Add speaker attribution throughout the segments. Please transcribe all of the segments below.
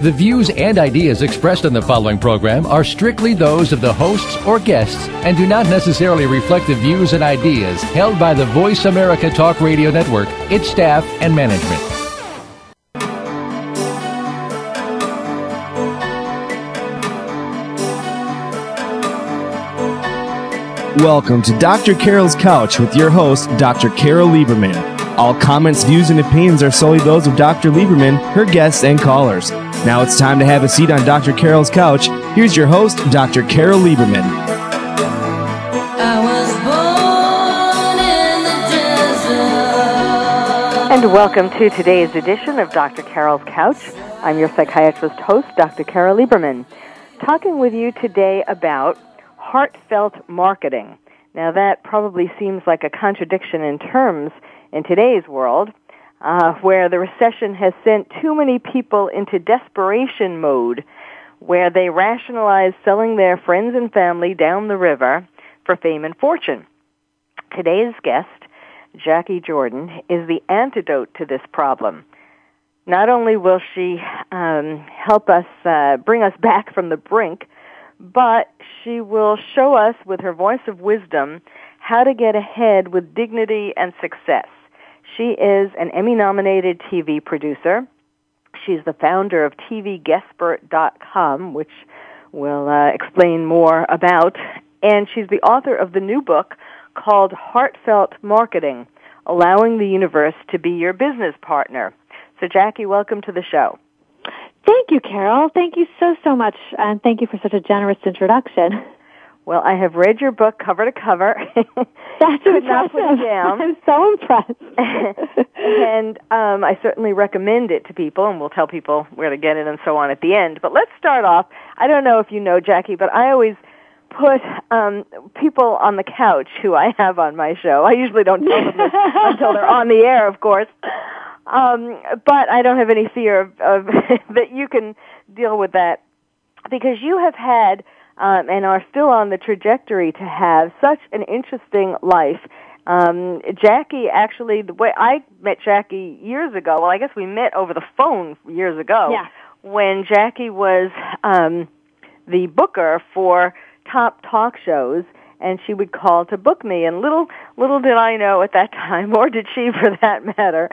Speaker 1: The views and ideas expressed in the following program are strictly those of the hosts or guests and do not necessarily reflect the views and ideas held by the Voice America Talk Radio Network, its staff, and management.
Speaker 2: Welcome to Dr. Carol's Couch with your host, Dr. Carol Lieberman. All comments, views, and opinions are solely those of Dr. Lieberman, her guests, and callers. Now it's time to have a seat on Dr. Carol's couch. Here's your host, Dr. Carol Lieberman.
Speaker 3: And welcome to today's edition of Dr. Carol's Couch. I'm your psychiatrist host, Dr. Carol Lieberman, talking with you today about heartfelt marketing. Now, that probably seems like a contradiction in terms in today's world, uh, where the recession has sent too many people into desperation mode, where they rationalize selling their friends and family down the river for fame and fortune. Today's guest, Jacquie Jordan, is the antidote to this problem. Not only will she um, help us uh, bring us back from the brink, but she will show us with her voice of wisdom how to get ahead with dignity and success. She is an Emmy nominated TV producer. She's the founder of TVGuestpert.com, which we'll uh, explain more about. And she's the author of the new book called Heartfelt Marketing Allowing the Universe to Be Your Business Partner. So, Jacquie, welcome to the show.
Speaker 4: Thank you, Carol. Thank you so, so much. And thank you for such a generous introduction.
Speaker 3: Well, I have read your book cover to cover.
Speaker 4: That's
Speaker 3: Could not put it down.
Speaker 4: I'm so impressed.
Speaker 3: and um, I certainly recommend it to people, and we'll tell people where to get it and so on at the end. But let's start off. I don't know if you know, Jacquie, but I always put um, people on the couch who I have on my show. I usually don't tell them this until they're on the air, of course. Um, but I don't have any fear of, of that you can deal with that because you have had – um, and are still on the trajectory to have such an interesting life. Um, Jacquie actually, the way I met Jacquie years ago, well, I guess we met over the phone years ago.
Speaker 4: Yeah.
Speaker 3: When Jacquie was um, the booker for top talk shows, and she would call to book me. And little little did I know at that time, or did she for that matter,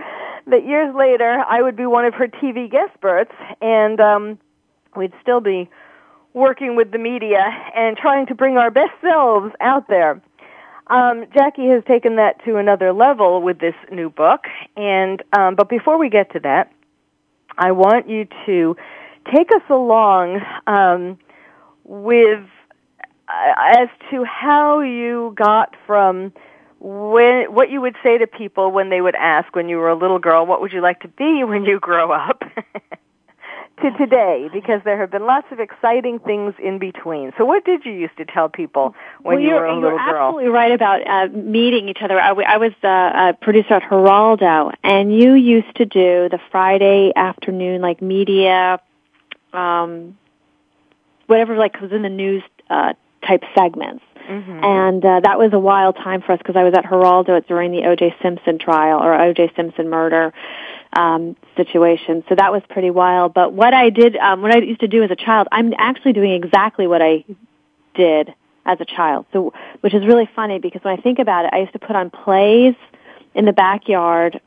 Speaker 3: that years later I would be one of her TV Guestperts, and um, we'd still be working with the media and trying to bring our best selves out there. Um, Jackie has taken that to another level with this new book, and um, but before we get to that, I want you to take us along um, with uh, as to how you got from when what you would say to people when they would ask when you were a little girl, what would you like to be when you grow up? to today because there have been lots of exciting things in between. So what did you used to tell people when
Speaker 4: well,
Speaker 3: you were a little girl?
Speaker 4: You're absolutely right about uh, meeting each other. I, I was uh, a producer at Geraldo, and you used to do the Friday afternoon like media, um, whatever like was in the news uh, type segments.
Speaker 3: Mm-hmm.
Speaker 4: And uh, that was a wild time for us because I was at Geraldo during the O.J. Simpson trial or O.J. Simpson murder um, situation. So that was pretty wild. But what I did, um, what I used to do as a child, I'm actually doing exactly what I did as a child. So, which is really funny because when I think about it, I used to put on plays in the backyard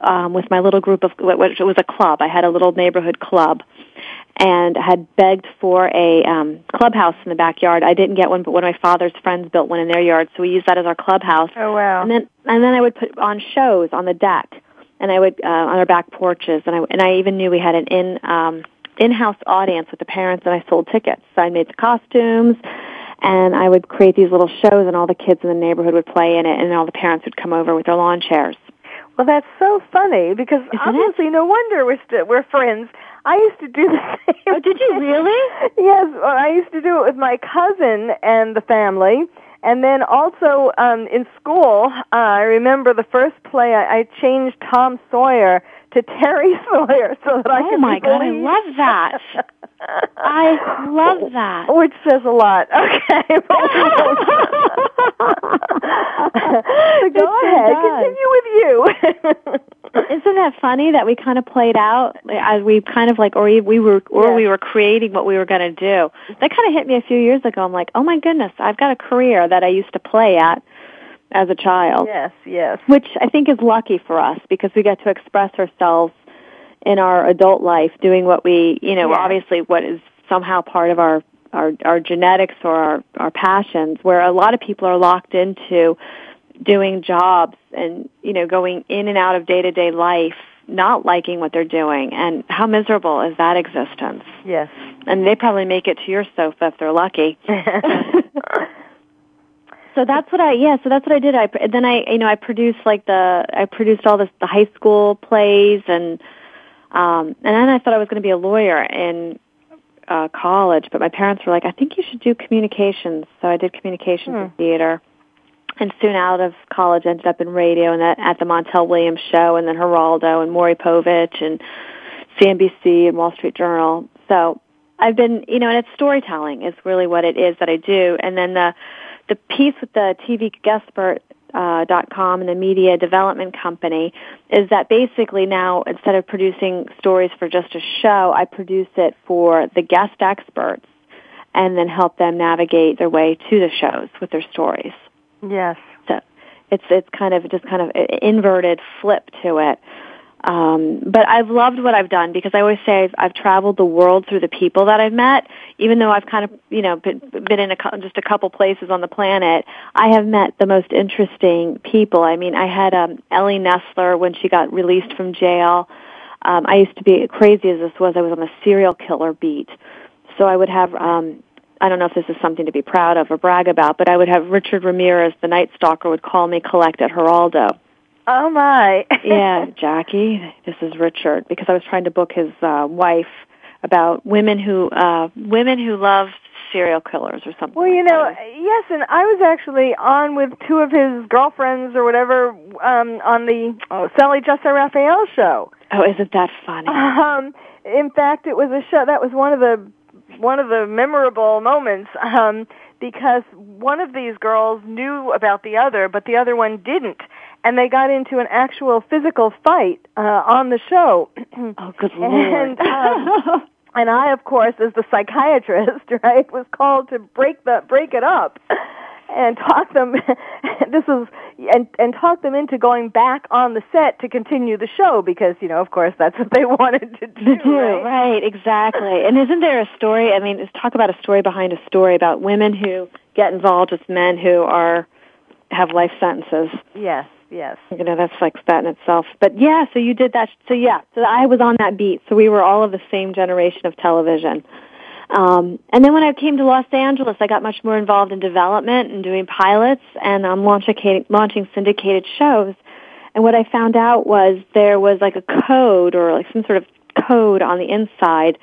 Speaker 4: um, with my little group of, which was a club. I had a little neighborhood club and had begged for a um, clubhouse in the backyard. I didn't get one, but one of my father's friends built one in their yard, so we used that as our clubhouse.
Speaker 3: Oh wow!
Speaker 4: And then and then I would put on shows on the deck and I would uh, on our back porches, and I and I even knew we had an in um, in-house audience with the parents, and I sold tickets. So I made the costumes, and I would create these little shows, and all the kids in the neighborhood would play in it, and all the parents would come over with their lawn chairs.
Speaker 3: Well, that's so funny because
Speaker 4: Isn't
Speaker 3: obviously,
Speaker 4: it?
Speaker 3: no wonder we're st- we're friends. I used to do the same.
Speaker 4: Oh, did you really?
Speaker 3: yes, well, I used to do it with my cousin and the family. And then also um, in school, uh, I remember the first play I, I changed Tom Sawyer to Terry Sawyer so that I
Speaker 4: oh
Speaker 3: could Oh
Speaker 4: my god, I love that. I love that.
Speaker 3: Which says a lot. Okay. Go ahead. Continue with you.
Speaker 4: Isn't that funny that we kind of played out as we kind of like, or we we were, or
Speaker 3: Yes.
Speaker 4: we were creating what we were going to do? That kind of hit me a few years ago. I'm like, oh my goodness, I've got a career that I used to play at as a child,
Speaker 3: yes, yes.
Speaker 4: which I think is lucky for us because we get to express ourselves in our adult life, doing what we, you know,
Speaker 3: Yes.
Speaker 4: obviously what is somehow part of our our our genetics or our our passions. Where a lot of people are locked into doing jobs and you know going in and out of day to day life not liking what they're doing and how miserable is that existence
Speaker 3: Yes.
Speaker 4: and they probably make it to your sofa if they're lucky so that's what i yeah so that's what i did i then i you know i produced like the i produced all this the high school plays and um and then i thought i was going to be a lawyer in uh college but my parents were like i think you should do communications so i did communications
Speaker 3: Hmm.
Speaker 4: and theater and soon out of college ended up in radio and that at the Montel Williams show and then Geraldo and Maury Povich and CNBC and Wall Street Journal. So I've been, you know, and it's storytelling is really what it is that I do. And then the the piece with the TV guest Guestpert uh, dot com and the media development company is that basically now instead of producing stories for just a show, I produce it for the guest experts and then help them navigate their way to the shows with their stories.
Speaker 3: yes.
Speaker 4: So it's it's kind of just kind of an inverted flip to it. Um, but I've loved what I've done because I always say I've, I've traveled the world through the people that I've met. Even though I've kind of you know been, been in a, just a couple places on the planet, I have met the most interesting people. I mean, I had um, Ellie Nesler when she got released from jail. Um, I used to be crazy as this was. I was on the serial killer beat, so I would have um, I don't know if this is something to be proud of or brag about, but I would have Richard Ramirez, the Night Stalker, would call me collect at Geraldo.
Speaker 3: Oh my.
Speaker 4: Yeah, Jacquie, this is Richard because I was trying to book his uh, wife about women who uh women who love serial killers or something.
Speaker 3: Well, you
Speaker 4: like
Speaker 3: know,
Speaker 4: that.
Speaker 3: yes, and I was actually on with two of his girlfriends or whatever um on the oh, Sally Jessy Raphael show.
Speaker 4: Oh, isn't that funny?
Speaker 3: Um, in fact, it was a show that was one of the one of the memorable moments um, because one of these girls knew about the other, but the other one didn't, and they got into an actual physical fight uh, on the show.
Speaker 4: oh, good lord.
Speaker 3: and um, and I, of course, as the psychiatrist, right, was called to break the break it up and talk them. this is and and talk them into going back on the set to continue the show because you know, of course, that's what they wanted to do. right?
Speaker 4: right, exactly. And isn't there a story? I mean, talk about a story behind a story about women who get involved with men who are have life sentences.
Speaker 3: Yes, yes.
Speaker 4: You know, that's like that in itself. But yeah, so you did that. So yeah, so I was on that beat. So we were all of the same generation of television. Um, and then when I came to Los Angeles, I got much more involved in development and doing pilots and um, launching, launching syndicated shows. And what I found out was there was like a code or like some sort of code on the inside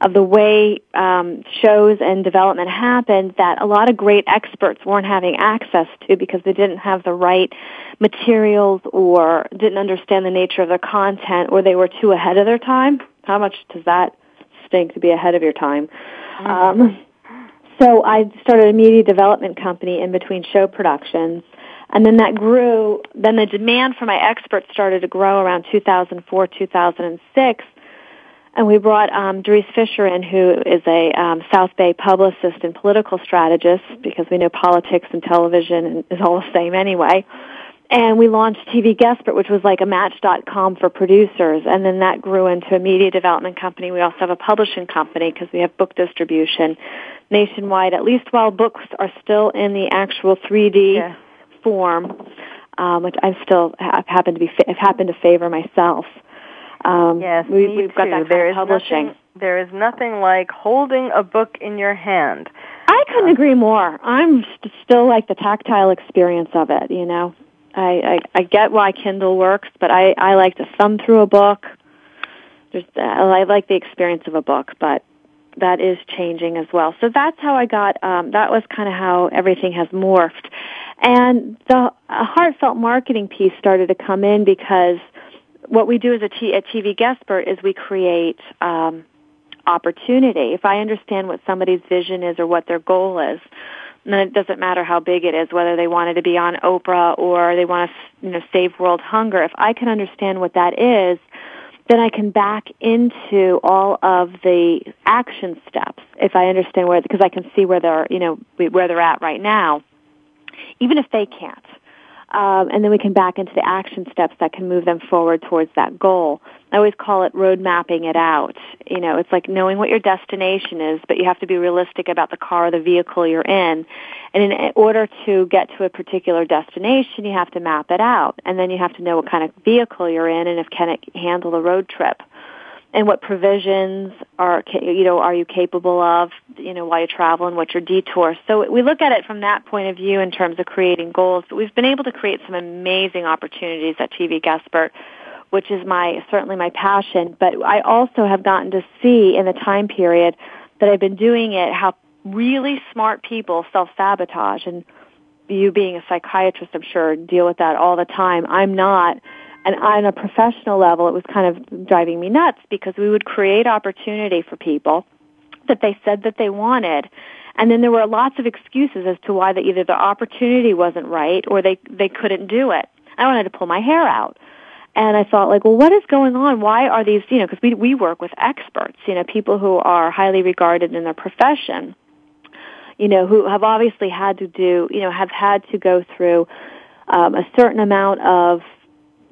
Speaker 4: of the way um, shows and development happened that a lot of great experts weren't having access to because they didn't have the right materials or didn't understand the nature of their content or they were too ahead of their time. How much does that stink to be ahead of your time? Um, so I started a media development company in between show productions. And then that grew, then the demand for my experts started to grow around 2004, 2006 and we brought um, Doris Fisher in, who is a um, South Bay publicist and political strategist, because we know politics and television is all the same anyway. And we launched TV Guestpert, which was like a Match.com for producers, and then that grew into a media development company. We also have a publishing company because we have book distribution nationwide, at least while books are still in the actual 3D
Speaker 3: Yeah.
Speaker 4: form, um, which I still have happened to be have happened to favor myself. Um,
Speaker 3: Yes,
Speaker 4: we,
Speaker 3: me
Speaker 4: we've got
Speaker 3: too.
Speaker 4: that
Speaker 3: There is
Speaker 4: publishing.
Speaker 3: Nothing, there is nothing like holding a book in your hand.
Speaker 4: I couldn't agree more. I'm st- still like the tactile experience of it. You know, I, I I get why Kindle works, but I I like to thumb through a book. There's I like the experience of a book, but that is changing as well. So that's how I got. Um, that was kind of how everything has morphed, and the heartfelt marketing piece started to come in because what we do as a, t- a TV guestpert is we create um, opportunity. If I understand what somebody's vision is or what their goal is, then it doesn't matter how big it is, whether they wanted to be on Oprah or they want to, you know, save world hunger. If I can understand what that is, then I can back into all of the action steps. If I understand where, because I can see where they're, you know, where they're at right now, even if they can't um, and then we can back into the action steps that can move them forward towards that goal. I always call it road mapping it out. You know, it's like knowing what your destination is, but you have to be realistic about the car or the vehicle you're in. And in order to get to a particular destination, you have to map it out. And then you have to know what kind of vehicle you're in and if can it handle the road trip and what provisions are you know are you capable of you know while you travel and what's your detour. So we look at it from that point of view in terms of creating goals. But we've been able to create some amazing opportunities at TV Guestpert which is my certainly my passion. But I also have gotten to see in the time period that I've been doing it how really smart people self-sabotage. And you being a psychiatrist I'm sure deal with that all the time. I'm not and on a professional level, it was kind of driving me nuts because we would create opportunity for people that they said that they wanted. And then there were lots of excuses as to why that either the opportunity wasn't right or they, they couldn't do it. I wanted to pull my hair out. And I thought like, well, what is going on? Why are these, you know, because we, we work with experts, you know, people who are highly regarded in their profession, you know, who have obviously had to do, you know, have had to go through um, a certain amount of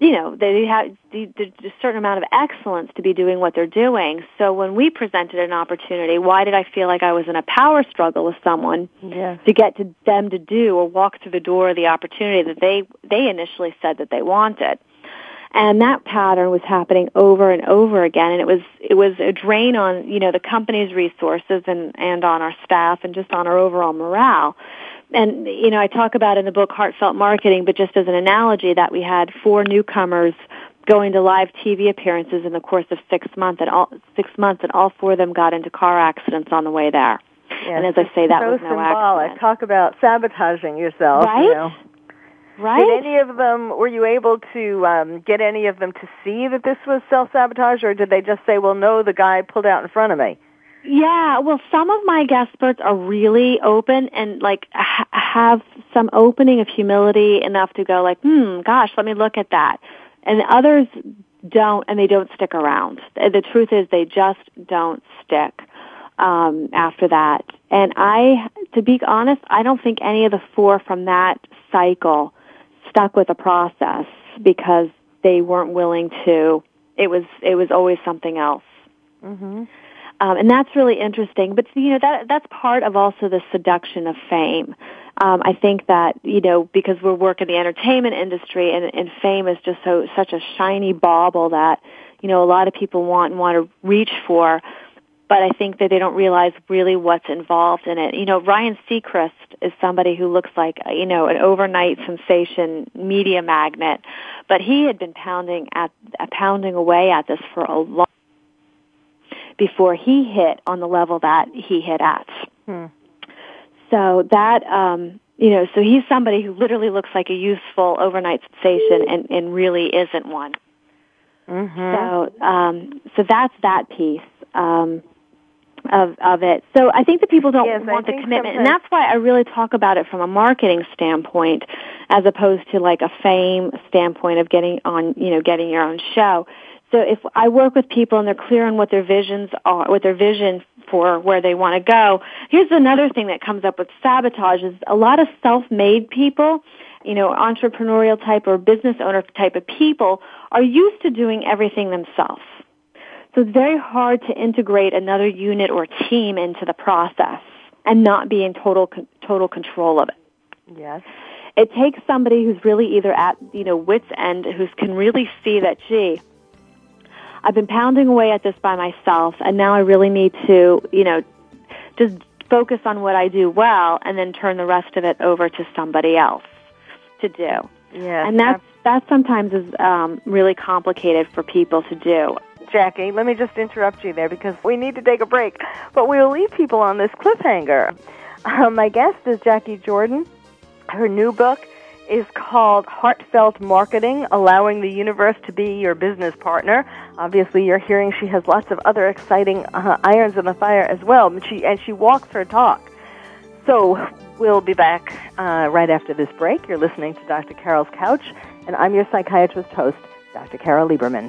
Speaker 4: you know, they have the, the, a certain amount of excellence to be doing what they're doing. So when we presented an opportunity, why did I feel like I was in a power struggle with someone to get to them to do or walk through the door of the opportunity that they they initially said that they wanted? And that pattern was happening over and over again, and it was it was a drain on you know the company's resources and and on our staff and just on our overall morale and you know, I talk about in the book heartfelt marketing, but just as an analogy that we had four newcomers going to live TV appearances in the course of six months, and all six months, and all four of them got into car accidents on the way there.
Speaker 3: Yes,
Speaker 4: and as I say, that
Speaker 3: so
Speaker 4: was no
Speaker 3: symbolic.
Speaker 4: accident.
Speaker 3: Talk about sabotaging yourself.
Speaker 4: Right.
Speaker 3: You know.
Speaker 4: Right.
Speaker 3: Did any of them were you able to um, get any of them to see that this was self sabotage, or did they just say, "Well, no, the guy pulled out in front of me"?
Speaker 4: Yeah, well, some of my guestperts are really open and like ha- have some opening of humility enough to go like, hmm, gosh, let me look at that. And others don't, and they don't stick around. The truth is, they just don't stick um, after that. And I, to be honest, I don't think any of the four from that cycle stuck with the process because they weren't willing to. It was it was always something else.
Speaker 3: Mm-hmm.
Speaker 4: Um, and that's really interesting. But you know that that's part of also the seduction of fame. Um, I think that you know because we're working the entertainment industry and, and fame is just so such a shiny bauble that you know a lot of people want and want to reach for. But I think that they don't realize really what's involved in it. You know, Ryan Seacrest is somebody who looks like you know an overnight sensation media magnet, but he had been pounding at pounding away at this for a long before he hit on the level that he hit at.
Speaker 3: Hmm.
Speaker 4: So that, um, you know, so he's somebody who literally looks like a useful overnight sensation and, and really isn't one.
Speaker 3: Mm-hmm.
Speaker 4: So, um, so that's that piece. Um, of of it. So I think that people don't
Speaker 3: yes,
Speaker 4: want
Speaker 3: I
Speaker 4: the commitment,
Speaker 3: sometimes...
Speaker 4: and that's why I really talk about it from a marketing standpoint, as opposed to like a fame standpoint of getting on, you know, getting your own show. So if I work with people and they're clear on what their visions are, what their vision for where they want to go, here's another thing that comes up with sabotage is a lot of self-made people, you know, entrepreneurial type or business owner type of people are used to doing everything themselves. So it's very hard to integrate another unit or team into the process and not be in total total control of it.
Speaker 3: Yes.
Speaker 4: It takes somebody who's really either at, you know, wit's end, who can really see that, gee, I've been pounding away at this by myself, and now I really need to, you know, just focus on what I do well, and then turn the rest of it over to somebody else to do.
Speaker 3: Yes.
Speaker 4: And that's that sometimes is um, really complicated for people to do.
Speaker 3: Jacquie, let me just interrupt you there because we need to take a break. But we'll leave people on this cliffhanger. Uh, my guest is Jacquie Jordan. Her new book is called Heartfelt Marketing, Allowing the Universe to Be Your Business Partner. Obviously, you're hearing she has lots of other exciting uh, irons in the fire as well, and she, and she walks her talk. So we'll be back uh, right after this break. You're listening to Dr. Carol's Couch, and I'm your psychiatrist host, Dr. Carol Lieberman.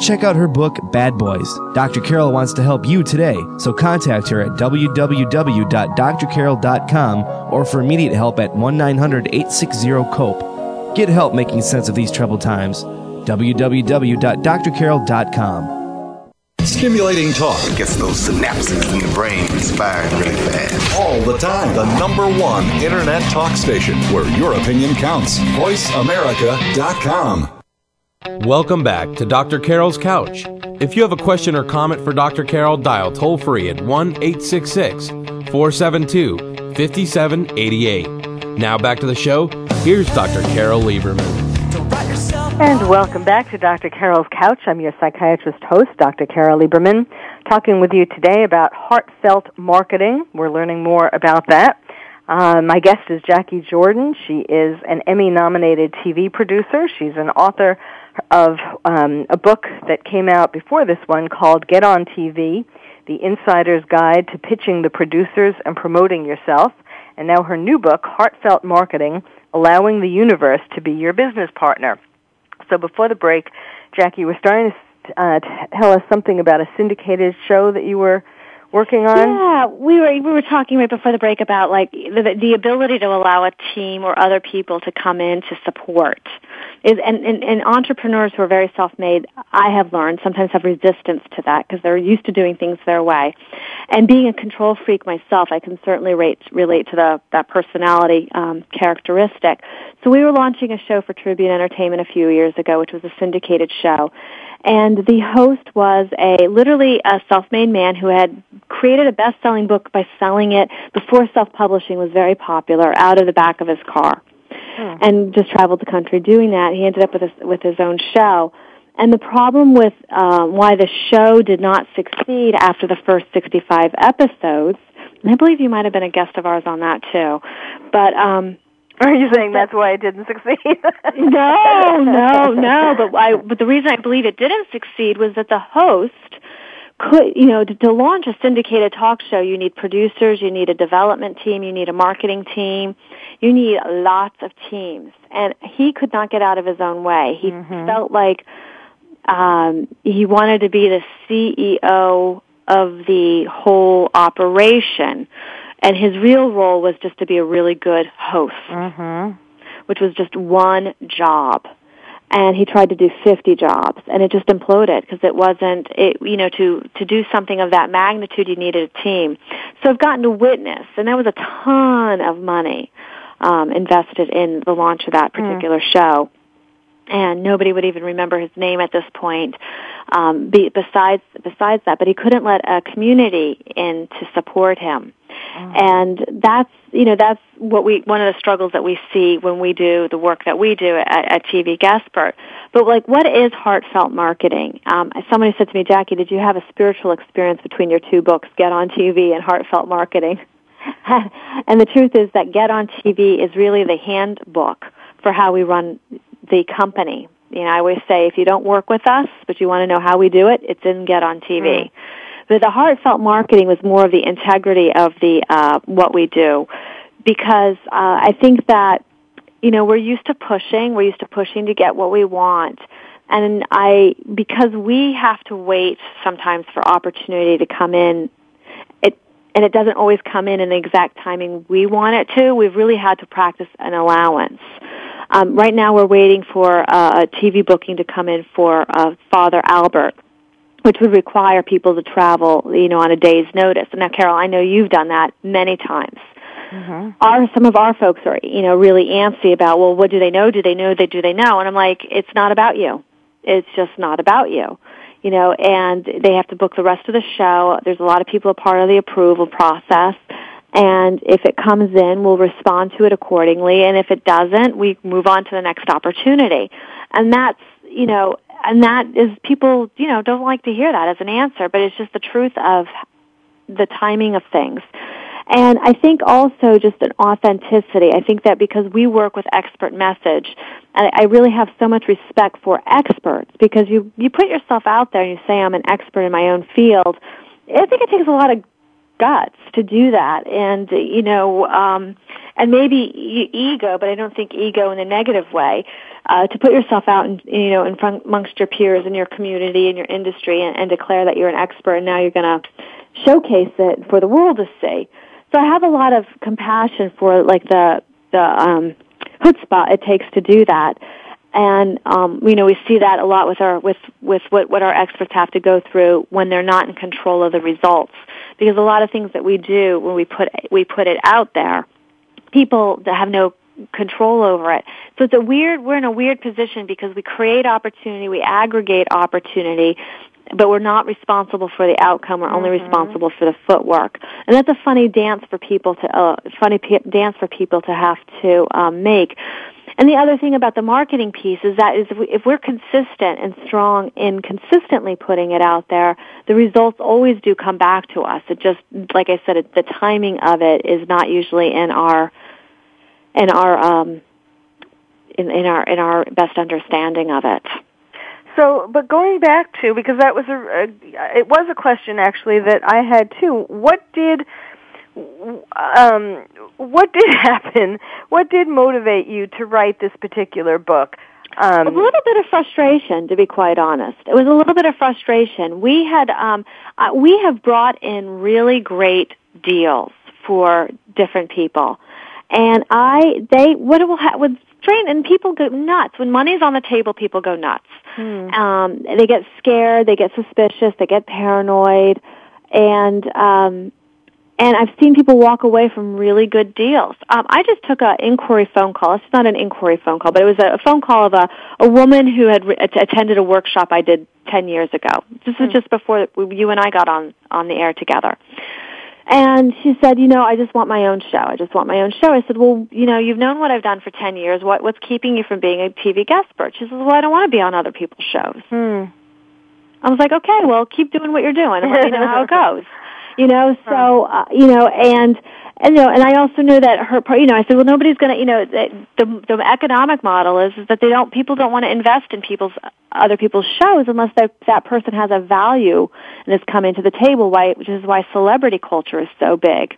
Speaker 2: check out her book, Bad Boys. Dr. Carol wants to help you today, so contact her at www.drcarol.com or for immediate help at 1 900 860 COPE. Get help making sense of these troubled times. www.drcarol.com.
Speaker 5: Stimulating talk
Speaker 6: Gets those synapses in the brain firing really fast.
Speaker 5: all the time. The number one internet talk station where your opinion counts. VoiceAmerica.com.
Speaker 7: Welcome back to Dr. Carol's Couch. If you have a question or comment for Dr. Carol, dial toll free at 1 866 472 5788. Now back to the show. Here's Dr. Carol Lieberman.
Speaker 3: And welcome back to Dr. Carol's Couch. I'm your psychiatrist host, Dr. Carol Lieberman, talking with you today about heartfelt marketing. We're learning more about that. Uh, my guest is Jacquie Jordan. She is an Emmy nominated TV producer. She's an author of um, a book that came out before this one called Get on TV The Insider's Guide to Pitching the Producers and Promoting Yourself. And now her new book, Heartfelt Marketing Allowing the Universe to Be Your Business Partner. So before the break, Jacquie, were starting to uh, tell us something about a syndicated show that you were working on.
Speaker 4: Yeah, we were we were talking right before the break about like the, the ability to allow a team or other people to come in to support. Is and, and, and entrepreneurs who are very self-made, I have learned sometimes have resistance to that because they're used to doing things their way. And being a control freak myself, I can certainly rate, relate to the that personality um, characteristic. So we were launching a show for Tribune Entertainment a few years ago, which was a syndicated show and the host was a literally a self-made man who had created a best-selling book by selling it before self-publishing was very popular out of the back of his car
Speaker 3: Hmm.
Speaker 4: and just traveled the country doing that he ended up with his, with his own show and the problem with um, why the show did not succeed after the first 65 episodes and I believe you might have been a guest of ours on that too but um
Speaker 3: Are you saying that's why it didn't succeed?
Speaker 4: no, no, no. But I, but the reason I believe it didn't succeed was that the host could, you know, to, to launch a syndicated talk show, you need producers, you need a development team, you need a marketing team, you need lots of teams. And he could not get out of his own way. He felt like um, he wanted to be the CEO of the whole operation, and his real role was just to be a really good host which was just one job. And he tried to do 50 jobs and it just imploded because it wasn't, it, you know, to, to do something of that magnitude you needed a team. So I've gotten to witness and that was a ton of money, um, invested in the launch of that particular show. And nobody would even remember his name at this point. Um, be, besides besides that, but he couldn't let a community in to support him and that's you know that's what we one of the struggles that we see when we do the work that we do at, at TV Guestpert. But like, what is heartfelt marketing? Um, somebody said to me, Jacquie, did you have a spiritual experience between your two books, Get on TV and Heartfelt Marketing? and the truth is that Get on TV is really the handbook for how we run the company. You know, I always say if you don't work with us, but you want to know how we do it, it's in Get on TV. But the heartfelt marketing was more of the integrity of the uh, what we do. because uh, I think that you know we're used to pushing, we're used to pushing to get what we want, and I because we have to wait sometimes for opportunity to come in. It and it doesn't always come in in the exact timing we want it to. We've really had to practice an allowance. Um, right now, we're waiting for uh, a TV booking to come in for uh, Father Albert which would require people to travel, you know, on a day's notice. Now, Carol, I know you've done that many times. Mm-hmm. Our some of our folks are, you know, really antsy about, well, what do they know? Do they know? They do they know? And I'm like, it's not about you. It's just not about you. You know, and they have to book the rest of the show. There's a lot of people a part of the approval process. And if it comes in, we'll respond to it accordingly. And if it doesn't, we move on to the next opportunity. And that's, you know, and that is people, you know, don't like to hear that as an answer, but it's just the truth of the timing of things. And I think also just an authenticity. I think that because we work with expert message, I really have so much respect for experts because you, you put yourself out there and you say I'm an expert in my own field. I think it takes a lot of guts to do that and, you know, um, and maybe ego, but I don't think ego in a negative way uh, to put yourself out and you know in front amongst your peers in your community and your industry and, and declare that you're an expert and now you're going to showcase it for the world to see. So I have a lot of compassion for like the the um, chutzpah it takes to do that. And um, you know we see that a lot with our with with what what our experts have to go through when they're not in control of the results because a lot of things that we do when we put we put it out there people that have no control over it. So it's a weird, we're in a weird position because we create opportunity, we aggregate opportunity, but we're not responsible for the outcome. We're only mm-hmm. responsible for the footwork, and that's a funny dance for people to uh, funny p- dance for people to have to um, make. And the other thing about the marketing piece is that is if, we, if we're consistent and strong in consistently putting it out there, the results always do come back to us. It just, like I said, it, the timing of it is not usually in our in our um, in, in our in our best understanding of it.
Speaker 3: So, but going back to because that was a, a it was a question actually that I had too. What did um, what did happen? What did motivate you to write this particular book?
Speaker 4: Um, a little bit of frustration, to be quite honest. It was a little bit of frustration. We had um, uh, we have brought in really great deals for different people. And I, they, what will happen with train and people go nuts when money's on the table. People go nuts. Hmm. Um, they get scared. They get suspicious. They get paranoid, and um, and I've seen people walk away from really good deals. Um, I just took an inquiry phone call. It's not an inquiry phone call, but it was a, phone call of a a woman who had re- attended a workshop I did ten years ago. This was hmm. just before you and I got on on the air together. And she said, you know, I just want my own show. I just want my own show. I said, well, you know, you've known what I've done for 10 years. What, what's keeping you from being a TV guest expert? She says, well, I don't want to be on other people's shows.
Speaker 3: Hmm.
Speaker 4: I was like, okay, well, keep doing what you're doing and let me know how it goes. You know, so, uh, you know, and, and you know, and I also knew that her, you know, I said, well, nobody's going to, you know, the, the the economic model is, is that they don't, people don't want to invest in people's other people's shows unless that that person has a value and is coming to the table. Why, which is why celebrity culture is so big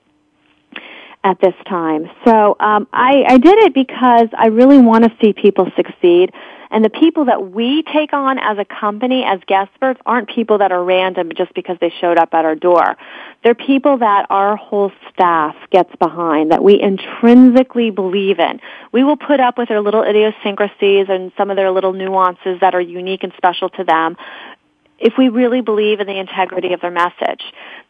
Speaker 4: at this time. So um, I, I did it because I really want to see people succeed. And the people that we take on as a company, as guest experts, aren't people that are random just because they showed up at our door. They're people that our whole staff gets behind, that we intrinsically believe in. We will put up with their little idiosyncrasies and some of their little nuances that are unique and special to them if we really believe in the integrity of their message.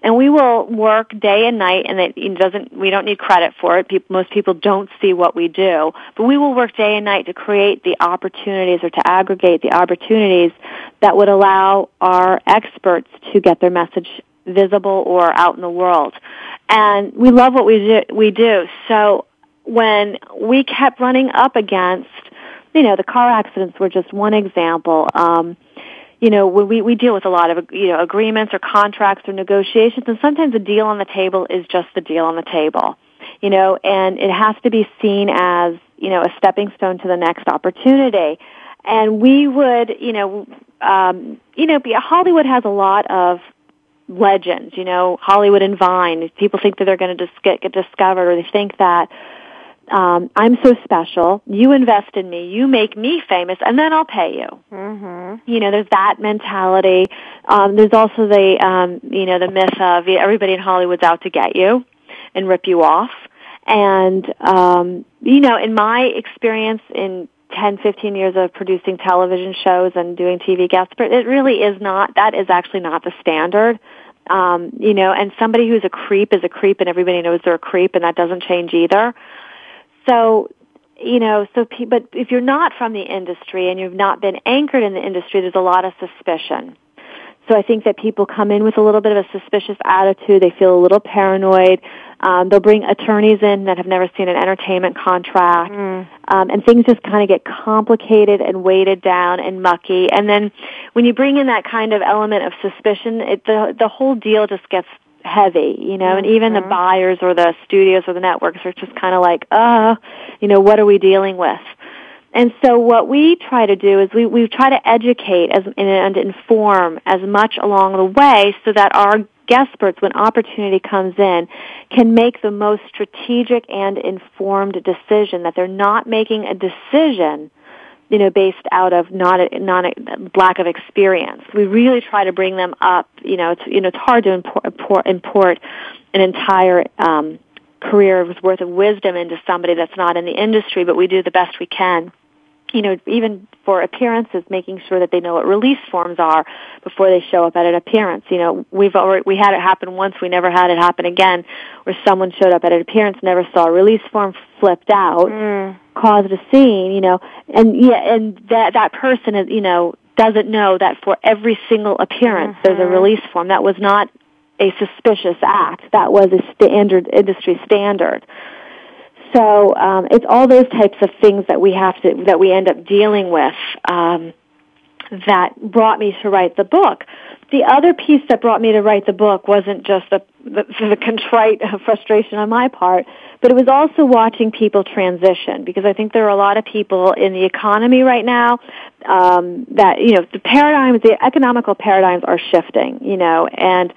Speaker 4: And we will work day and night and it doesn't, we don't need credit for it. People, most people don't see what we do, but we will work day and night to create the opportunities or to aggregate the opportunities that would allow our experts to get their message visible or out in the world. And we love what we do, we do. So when we kept running up against, you know, the car accidents were just one example. Um, you know, we, we deal with a lot of, you know, agreements or contracts or negotiations and sometimes a deal on the table is just the deal on the table. You know, and it has to be seen as, you know, a stepping stone to the next opportunity. And we would, you know, um, you know, be, Hollywood has a lot of legends, you know, Hollywood and Vine. People think that they're going to dis- get, get discovered or they think that um, I'm so special. You invest in me. You make me famous, and then I'll pay you.
Speaker 3: Mm-hmm.
Speaker 4: You know, there's that mentality. Um, there's also the, um, you know, the myth of everybody in Hollywood's out to get you and rip you off. And, um, you know, in my experience in 10, 15 years of producing television shows and doing TV guests, but it really is not, that is actually not the standard. Um, you know, and somebody who's a creep is a creep and everybody knows they're a creep and that doesn't change either. So, you know, so, but if you're not from the industry and you've not been anchored in the industry, there's a lot of suspicion. So I think that people come in with a little bit of a suspicious attitude. They feel a little paranoid. Um, they'll bring attorneys in that have never seen an entertainment contract, mm. um, and things just kind of get complicated and weighted down and mucky. And then when you bring in that kind of element of suspicion, it, the the whole deal just gets heavy, you know, and even the mm-hmm. buyers or the studios or the networks are just kind of like, uh, you know, what are we dealing with? And so what we try to do is we, we try to educate as, and inform as much along the way so that our experts, when opportunity comes in, can make the most strategic and informed decision, that they're not making a decision you know, based out of not a, not a lack of experience. We really try to bring them up. You know, it's you know it's hard to import import, an entire um, career's worth of wisdom into somebody that's not in the industry, but we do the best we can you know, even for appearances, making sure that they know what release forms are before they show up at an appearance. You know, we've already, we had it happen once, we never had it happen again, where someone showed up at an appearance, never saw a release form, flipped out, mm. caused a scene, you know, and yeah, and that, that person is, you know, doesn't know that for every single appearance mm-hmm. there's a mm-hmm. release form. That was not a suspicious act. That was a standard, industry standard. So um, it's all those types of things that we have to that we end up dealing with um, that brought me to write the book. The other piece that brought me to write the book wasn't just the, the, the contrite frustration on my part, but it was also watching people transition because I think there are a lot of people in the economy right now um, that you know the paradigms, the economical paradigms are shifting, you know, and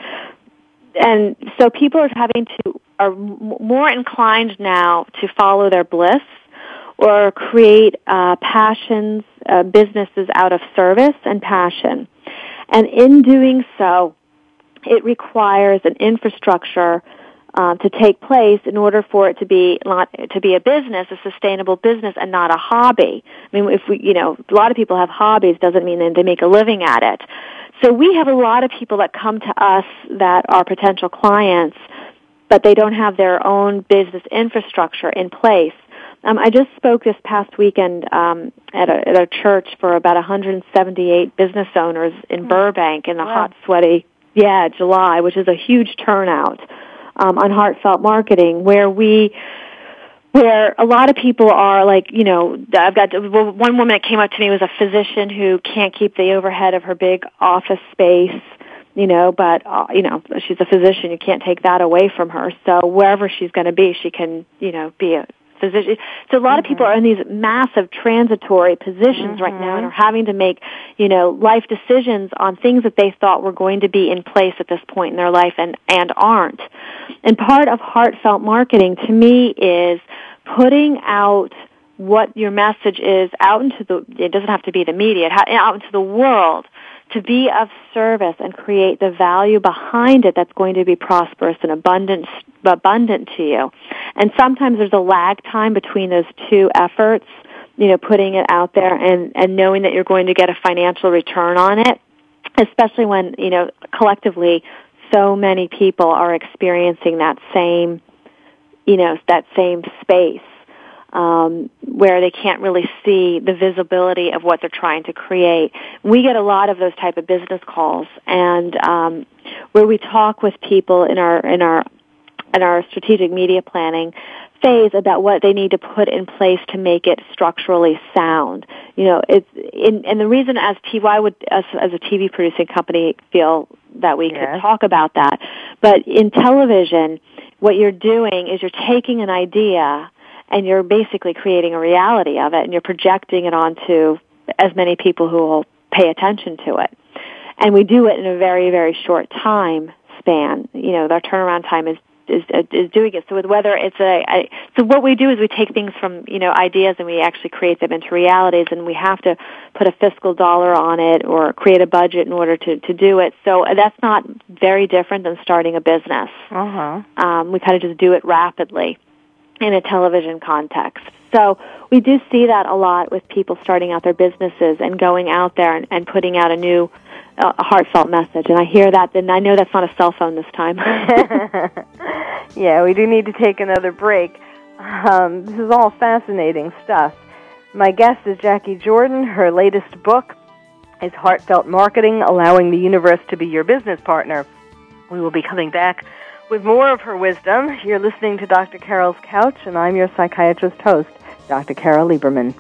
Speaker 4: and so people are having to are more inclined now to follow their bliss or create uh, passions, uh, businesses out of service and passion. And in doing so, it requires an infrastructure uh, to take place in order for it to be not, to be a business, a sustainable business, and not a hobby. I mean, if we, you know, a lot of people have hobbies, doesn't mean that they make a living at it. So we have a lot of people that come to us that are potential clients, but they don't have their own business infrastructure in place. Um, I just spoke this past weekend um, at, a, at a church for about 178 business owners in mm. Burbank in the wow. hot, sweaty, yeah, July, which is a huge turnout um, on heartfelt marketing, where we where a lot of people are like, you know, I've got one woman that came up to me was a physician who can't keep the overhead of her big office space, you know, but uh, you know, she's a physician, you can't take that away from her. So wherever she's going to be, she can, you know, be a physician. So a lot mm-hmm. of people are in these massive transitory positions mm-hmm. right now and are having to make, you know, life decisions on things that they thought were going to be in place at this point in their life and and aren't. And part of heartfelt marketing to me is putting out what your message is out into the, it doesn't have to be the media, out into the world to be of service and create the value behind it that's going to be prosperous and abundant, abundant to you. And sometimes there's a lag time between those two efforts, you know, putting it out there and, and knowing that you're going to get a financial return on it, especially when, you know, collectively so many people are experiencing that same you know, that same space um, where they can't really see the visibility of what they're trying to create. We get a lot of those type of business calls, and um, where we talk with people in our in our in our strategic media planning phase about what they need to put in place to make it structurally sound. You know, it's in, and the reason as T why would us as a TV producing company feel that we yes. could talk about that, but in television what you're doing is you're taking an idea and you're basically creating a reality of it and you're projecting it onto as many people who will pay attention to it. and we do it in a very, very short time span. You know, our turnaround time is is, is doing it. So with whether it's a, a, so what we do is we take things from you know ideas and we actually create them into realities, and we have to put a fiscal dollar on it or create a budget in order to to do it. So that's not very different than starting a business.
Speaker 3: Uh-huh.
Speaker 4: Um, we kind of just do it rapidly in a television context. So we do see that a lot with people starting out their businesses and going out there and, and putting out a new, uh, heartfelt message. And I hear that, and I know that's not a cell phone this time.
Speaker 3: yeah, we do need to take another break. Um, this is all fascinating stuff. My guest is Jacquie Jordan. Her latest book is Heartfelt Marketing Allowing the Universe to Be Your Business Partner. We will be coming back with more of her wisdom. You're listening to Dr. Carol's Couch, and I'm your psychiatrist host, Dr. Carol Lieberman.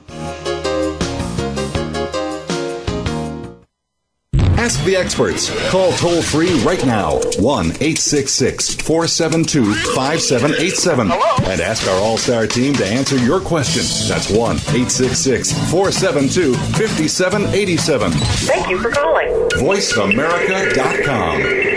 Speaker 5: Ask the experts. Call toll free right now 1 866 472 5787 and ask our All Star team to answer your question. That's 1 866 472 5787.
Speaker 8: Thank you for calling.
Speaker 5: VoiceAmerica.com.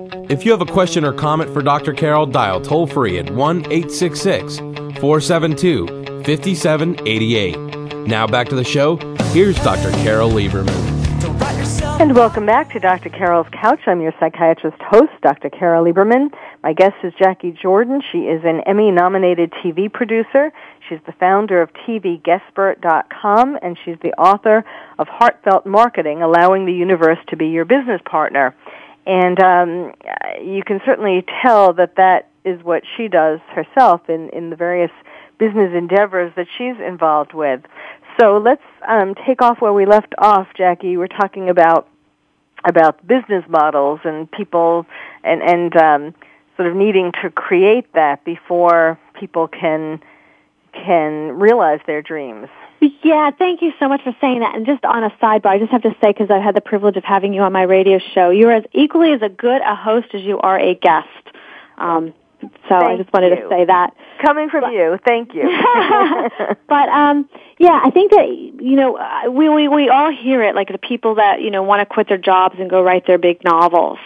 Speaker 7: If you have a question or comment for Dr. Carol, dial toll free at 1 866 472 5788. Now back to the show. Here's Dr. Carol Lieberman.
Speaker 3: And welcome back to Dr. Carol's Couch. I'm your psychiatrist host, Dr. Carol Lieberman. My guest is Jacquie Jordan. She is an Emmy nominated TV producer. She's the founder of TVGuestpert.com and she's the author of Heartfelt Marketing, Allowing the Universe to Be Your Business Partner. And um, you can certainly tell that that is what she does herself in, in the various business endeavors that she's involved with. So let's um, take off where we left off, Jacquie. We're talking about about business models and people and and um, sort of needing to create that before people can can realize their dreams.
Speaker 4: Yeah, thank you so much for saying that. And just on a sidebar, I just have to say, because I've had the privilege of having you on my radio show, you're as equally as a good a host as you are a guest. Um, so
Speaker 3: Thank
Speaker 4: I just wanted
Speaker 3: you.
Speaker 4: to say that.
Speaker 3: Coming from
Speaker 4: But-
Speaker 3: you, thank you.
Speaker 4: but um yeah, I think that you know uh, we we we all hear it like the people that you know want to quit their jobs and go write their big novels.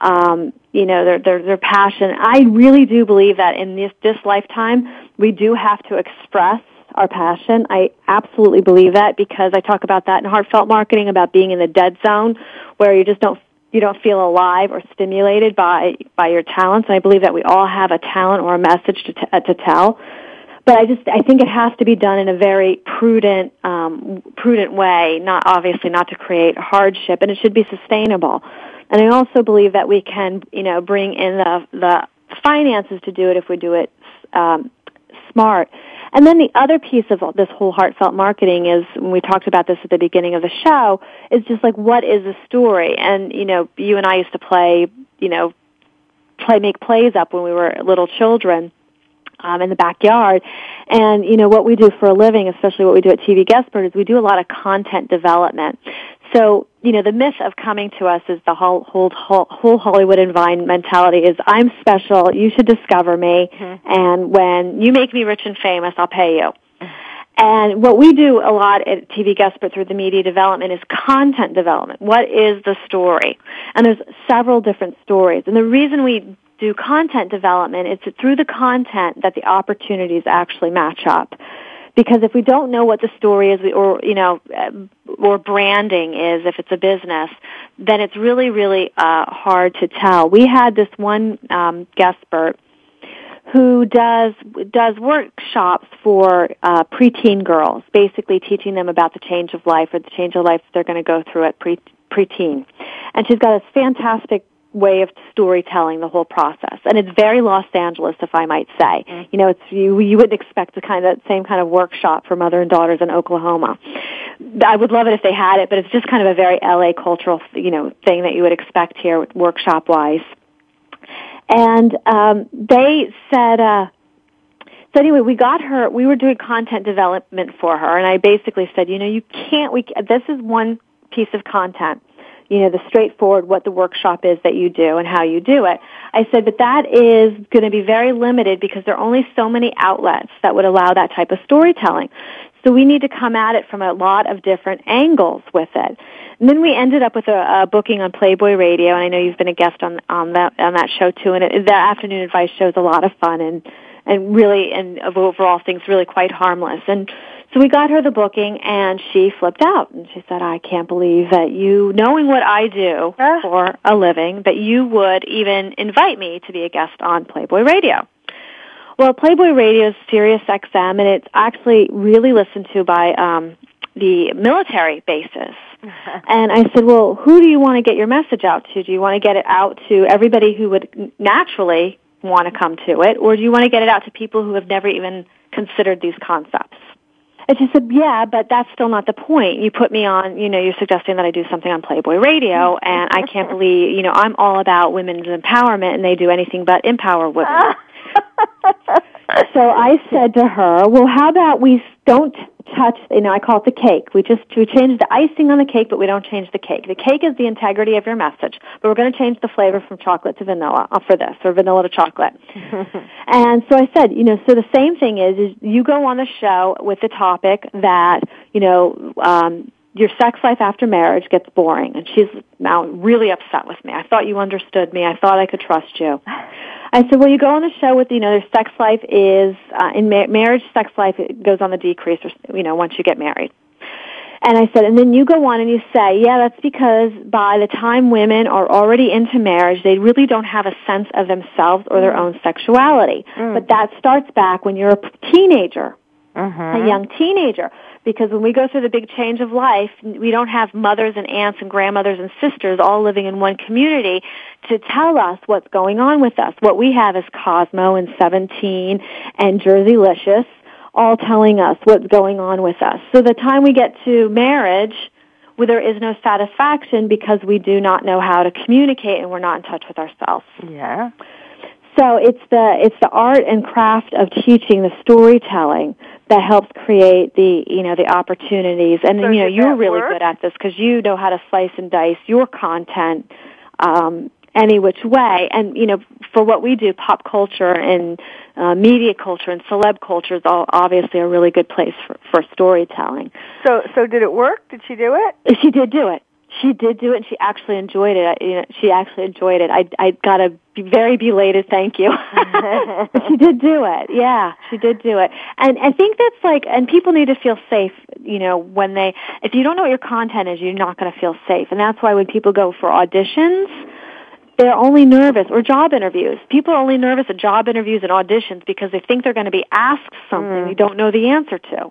Speaker 4: Um, you know their their their passion. I really do believe that in this this lifetime we do have to express our passion. I absolutely believe that because I talk about that in heartfelt marketing about being in the dead zone where you just don't you don't feel alive or stimulated by by your talents. And I believe that we all have a talent or a message to t- uh, to tell but I just I think it has to be done in a very prudent um, prudent way, not obviously not to create hardship, and it should be sustainable. And I also believe that we can you know bring in the the finances to do it if we do it um, smart. And then the other piece of this whole heartfelt marketing is, when we talked about this at the beginning of the show, is just like what is the story? And you know, you and I used to play, you know, play make plays up when we were little children um, in the backyard. And you know what we do for a living, especially what we do at TV Guestpert, is we do a lot of content development. So you know the myth of coming to us is the whole whole whole Hollywood and Vine mentality is I'm special, you should discover me, mm-hmm. and when you make me rich and famous, I'll pay you. And what we do a lot at TV Guestpert through the media development is content development. What is the story? And there's several different stories. And the reason we do content development is that through the content that the opportunities actually match up. Because if we don't know what the story is, or you know, uh, or branding is, if it's a business, then it's really, really uh, hard to tell. We had this one um, guest expert who does does workshops for uh, preteen girls, basically teaching them about the change of life or the change of life they're going to go through at pre preteen. And she's got this fantastic way of storytelling the whole process. And it's very Los Angeles, if I might say. Mm-hmm. You know, it's you you wouldn't expect the kind of same kind of workshop for mother and daughters in Oklahoma. I would love it if they had it, but it's just kind of a very LA cultural, you know, thing that you would expect here workshop wise. And um they said uh so anyway, we got her, we were doing content development for her and I basically said, you know, you can't, we, this is one piece of content you know, the straightforward what the workshop is that you do and how you do it. I said, but that is going to be very limited because there are only so many outlets that would allow that type of storytelling. So we need to come at it from a lot of different angles with it. And then we ended up with a, a booking on Playboy Radio, and I know you've been a guest on on that on that show too. And it, the afternoon advice show is a lot of fun and and really and of overall things really quite harmless. And so we got her the booking and she flipped out and she said, I can't believe that you, knowing what I do for a living, that you would even invite me to be a guest on Playboy Radio. Well, Playboy Radio is Sirius XM and it's actually really listened to by um, the military bases. and I said, well, who do you want to get your message out to? Do you want to get it out to everybody who would naturally want to come to it, or do you want to get it out to people who have never even considered these concepts? And she said, yeah, but that's still not the point. You put me on, you know, you're suggesting that I do something on Playboy Radio, and I can't believe, you know, I'm all about women's empowerment, and they do anything but empower women. so I said to her, well, how about we don't touch, you know, I call it the cake. We just, we change the icing on the cake, but we don't change the cake. The cake is the integrity of your message, but we're going to change the flavor from chocolate to vanilla uh, for this, or vanilla to chocolate. and so I said, you know, so the same thing is, is you go on the show with the topic that, you know, um, your sex life after marriage gets boring. And she's now really upset with me. I thought you understood me. I thought I could trust you. I said, well, you go on the show with, you know, their sex life is, uh, in ma- marriage, sex life it goes on the decrease, or, you know, once you get married. And I said, and then you go on and you say, yeah, that's because by the time women are already into marriage, they really don't have a sense of themselves or their own sexuality. Mm. But that starts back when you're a teenager,
Speaker 3: mm-hmm.
Speaker 4: a young teenager because when we go through the big change of life, we don't have mothers and aunts and grandmothers and sisters all living in one community to tell us what's going on with us. What we have is Cosmo and 17 and Jersey Licious all telling us what's going on with us. So the time we get to marriage, where there is no satisfaction because we do not know how to communicate and we're not in touch with ourselves.
Speaker 3: Yeah.
Speaker 4: So it's the it's the art and craft of teaching the storytelling that helps create the you know the opportunities. And
Speaker 3: so
Speaker 4: you know you're really
Speaker 3: work?
Speaker 4: good at this because you know how to slice and dice your content um, any which way. And you know for what we do, pop culture and uh, media culture and celeb culture is all obviously a really good place for, for storytelling.
Speaker 3: So so did it work? Did she do it?
Speaker 4: She did do it. She did do it, and she actually enjoyed it. I, You know, she actually enjoyed it. I I got a very belated thank you. but she did do it. Yeah, she did do it. And I think that's like, and people need to feel safe. You know, when they, if you don't know what your content is, you're not going to feel safe. And that's why when people go for auditions, they're only nervous or job interviews. People are only nervous at job interviews and auditions because they think they're going to be asked something mm. they don't know the answer to.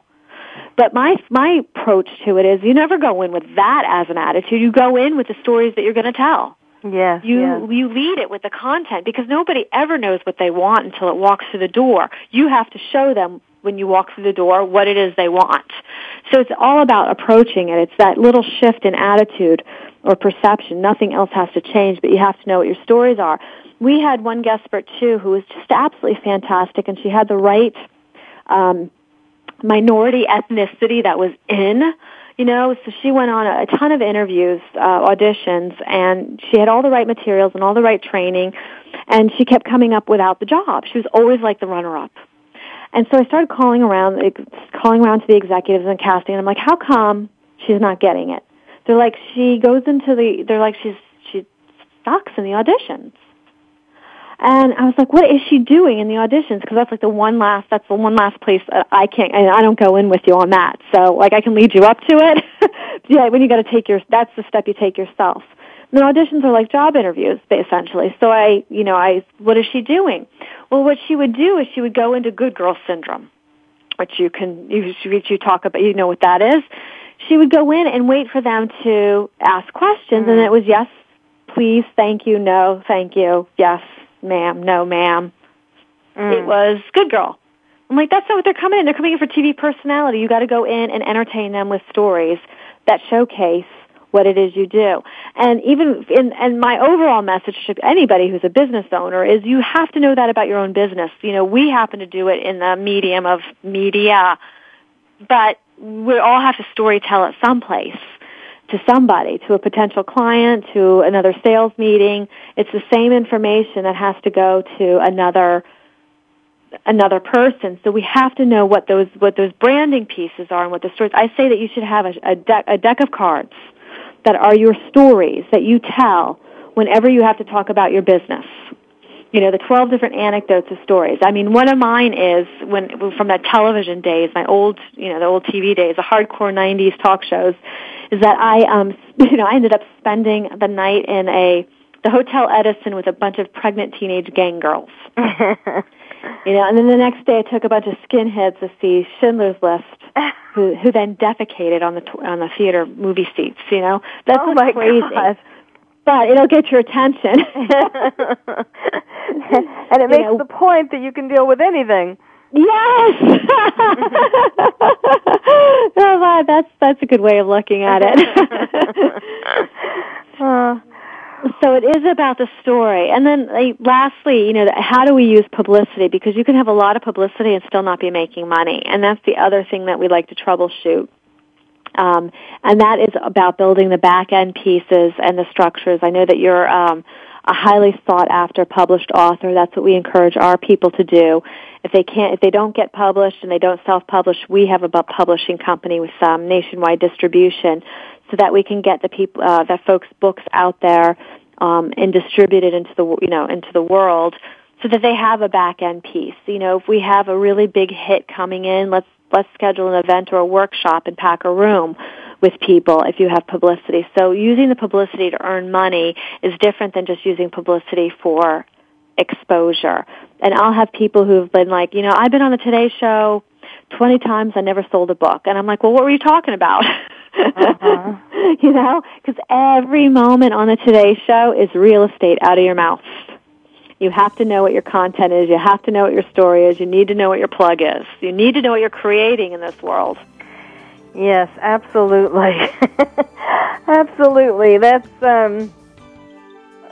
Speaker 4: But my my approach to it is you never go in with that as an attitude. You go in with the stories that you're going to tell.
Speaker 3: Yes.
Speaker 4: You
Speaker 3: yes.
Speaker 4: you lead it with the content because nobody ever knows what they want until it walks through the door. You have to show them when you walk through the door what it is they want. So it's all about approaching it. It's that little shift in attitude or perception. Nothing else has to change, but you have to know what your stories are. We had one guest expert too who was just absolutely fantastic and she had the right um minority ethnicity that was in you know? So she went on a, a ton of interviews uh, auditions and she had all the right materials and all the right training and she kept coming up without the job. She was always like the runner up and so i started calling around calling around to the executives and casting and i'm like how come she's not getting it? They're like she goes into the they're like she's she sucks in the auditions And I was like, what is she doing in the auditions? Because that's like the one last, that's the one last place that I can't, and I don't go in with you on that. So like I can lead you up to it. yeah, when you got to take your, that's the step you take yourself. And the auditions are like job interviews, essentially. So I, you know, I, what is she doing? Well, what she would do is she would go into good girl syndrome, which you can, you, you talk about, you know what that is. She would go in and wait for them to ask questions, mm. and it was yes, please, thank you, no, thank you, yes, ma'am, no, ma'am. Mm. It was good girl. I'm like, that's not what they're coming in. They're coming in for TV personality. You got to go in and entertain them with stories that showcase what it is you do. And even in, and my overall message to anybody who's a business owner is you have to know that about your own business. You know, we happen to do it in the medium of media, but we all have to story tell at some place to somebody, to a potential client, to another sales meeting. It's the same information that has to go to another another person. So we have to know what those what those branding pieces are and what the stories. I say that you should have a, a deck a deck of cards that are your stories that you tell whenever you have to talk about your business. You know, the 12 different anecdotes of stories. I mean, one of mine is when, from that television days, my old, you know, the old TV days, the hardcore 90s talk shows, is that I, um, you know, I ended up spending the night in a, the Hotel Edison with a bunch of pregnant teenage gang girls. you know, and then the next day I took a bunch of skinheads to see Schindler's List, who who then defecated on the on the theater movie seats. You know, that's
Speaker 3: oh my
Speaker 4: crazy.
Speaker 3: God.
Speaker 4: But it'll get your attention. and
Speaker 3: it makes know, the point that you can deal with anything.
Speaker 4: Yes. oh, that's that's a good way of looking at it. uh, so it is about the story, and then like, lastly, you know, how do we use publicity? Because you can have a lot of publicity and still not be making money, and that's the other thing that we like to troubleshoot. Um, and that is about building the back end pieces and the structures. I know that you're um, a highly sought after published author. That's what we encourage our people to do. If they can't, if they don't get published and they don't self-publish, we have a publishing company with some nationwide distribution, so that we can get the people, uh, that folks' books out there um, and distributed into the you know into the world, so that they have a back end piece. You know, if we have a really big hit coming in, let's let's schedule an event or a workshop and pack a room with people if you have publicity. So using the publicity to earn money is different than just using publicity for exposure. And I'll have people who've been like, you know, I've been on the Today Show 20 times, I never sold a book. And I'm like, well, what were you talking about? Uh-huh. you know, because every moment on the Today Show is real estate out of your mouth. You have to know what your content is. You have to know what your story is. You need to know what your plug is. You need to know what you're creating in this world.
Speaker 3: Yes, absolutely. absolutely. That's um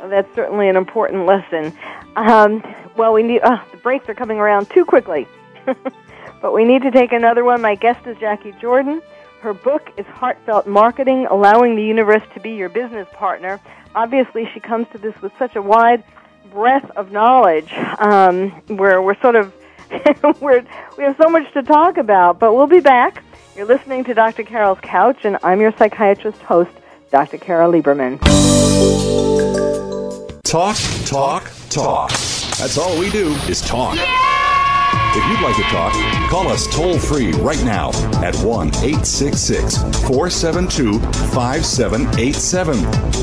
Speaker 3: that's certainly an important lesson. Um, well, we need uh, the breaks are coming around too quickly. but we need to take another one. My guest is Jacquie Jordan. Her book is Heartfelt Marketing, Allowing the Universe to Be Your Business Partner. Obviously, she comes to this with such a wide breadth of knowledge um, where we're sort of we're, we have so much to talk about. But we'll be back. You're listening to Dr. Carol's Couch, and I'm your psychiatrist host, Dr. Carol Lieberman.
Speaker 5: Talk, talk, talk. That's all we do is talk. If you'd like to talk, call us toll free right now at 1 866 472 5787.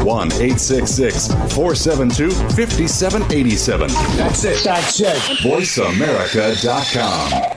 Speaker 5: 1 866 472 5787. That's it. That's it. VoiceAmerica.com.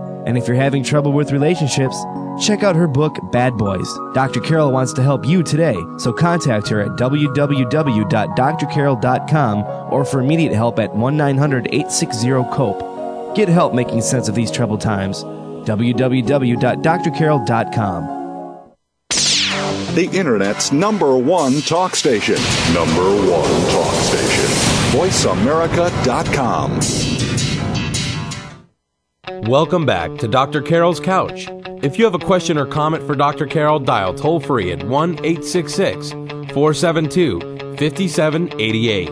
Speaker 2: And if you're having trouble with relationships, check out her book, Bad Boys. Dr. Carol wants to help you today, so contact her at www.drcarol.com or for immediate help at 1 900 860 COPE. Get help making sense of these troubled times. www.drcarol.com.
Speaker 5: The Internet's number one talk station. Number one talk station. VoiceAmerica.com.
Speaker 7: Welcome back to Dr. Carol's Couch. If you have a question or comment for Dr. Carol, dial toll free at 1 866 472 5788.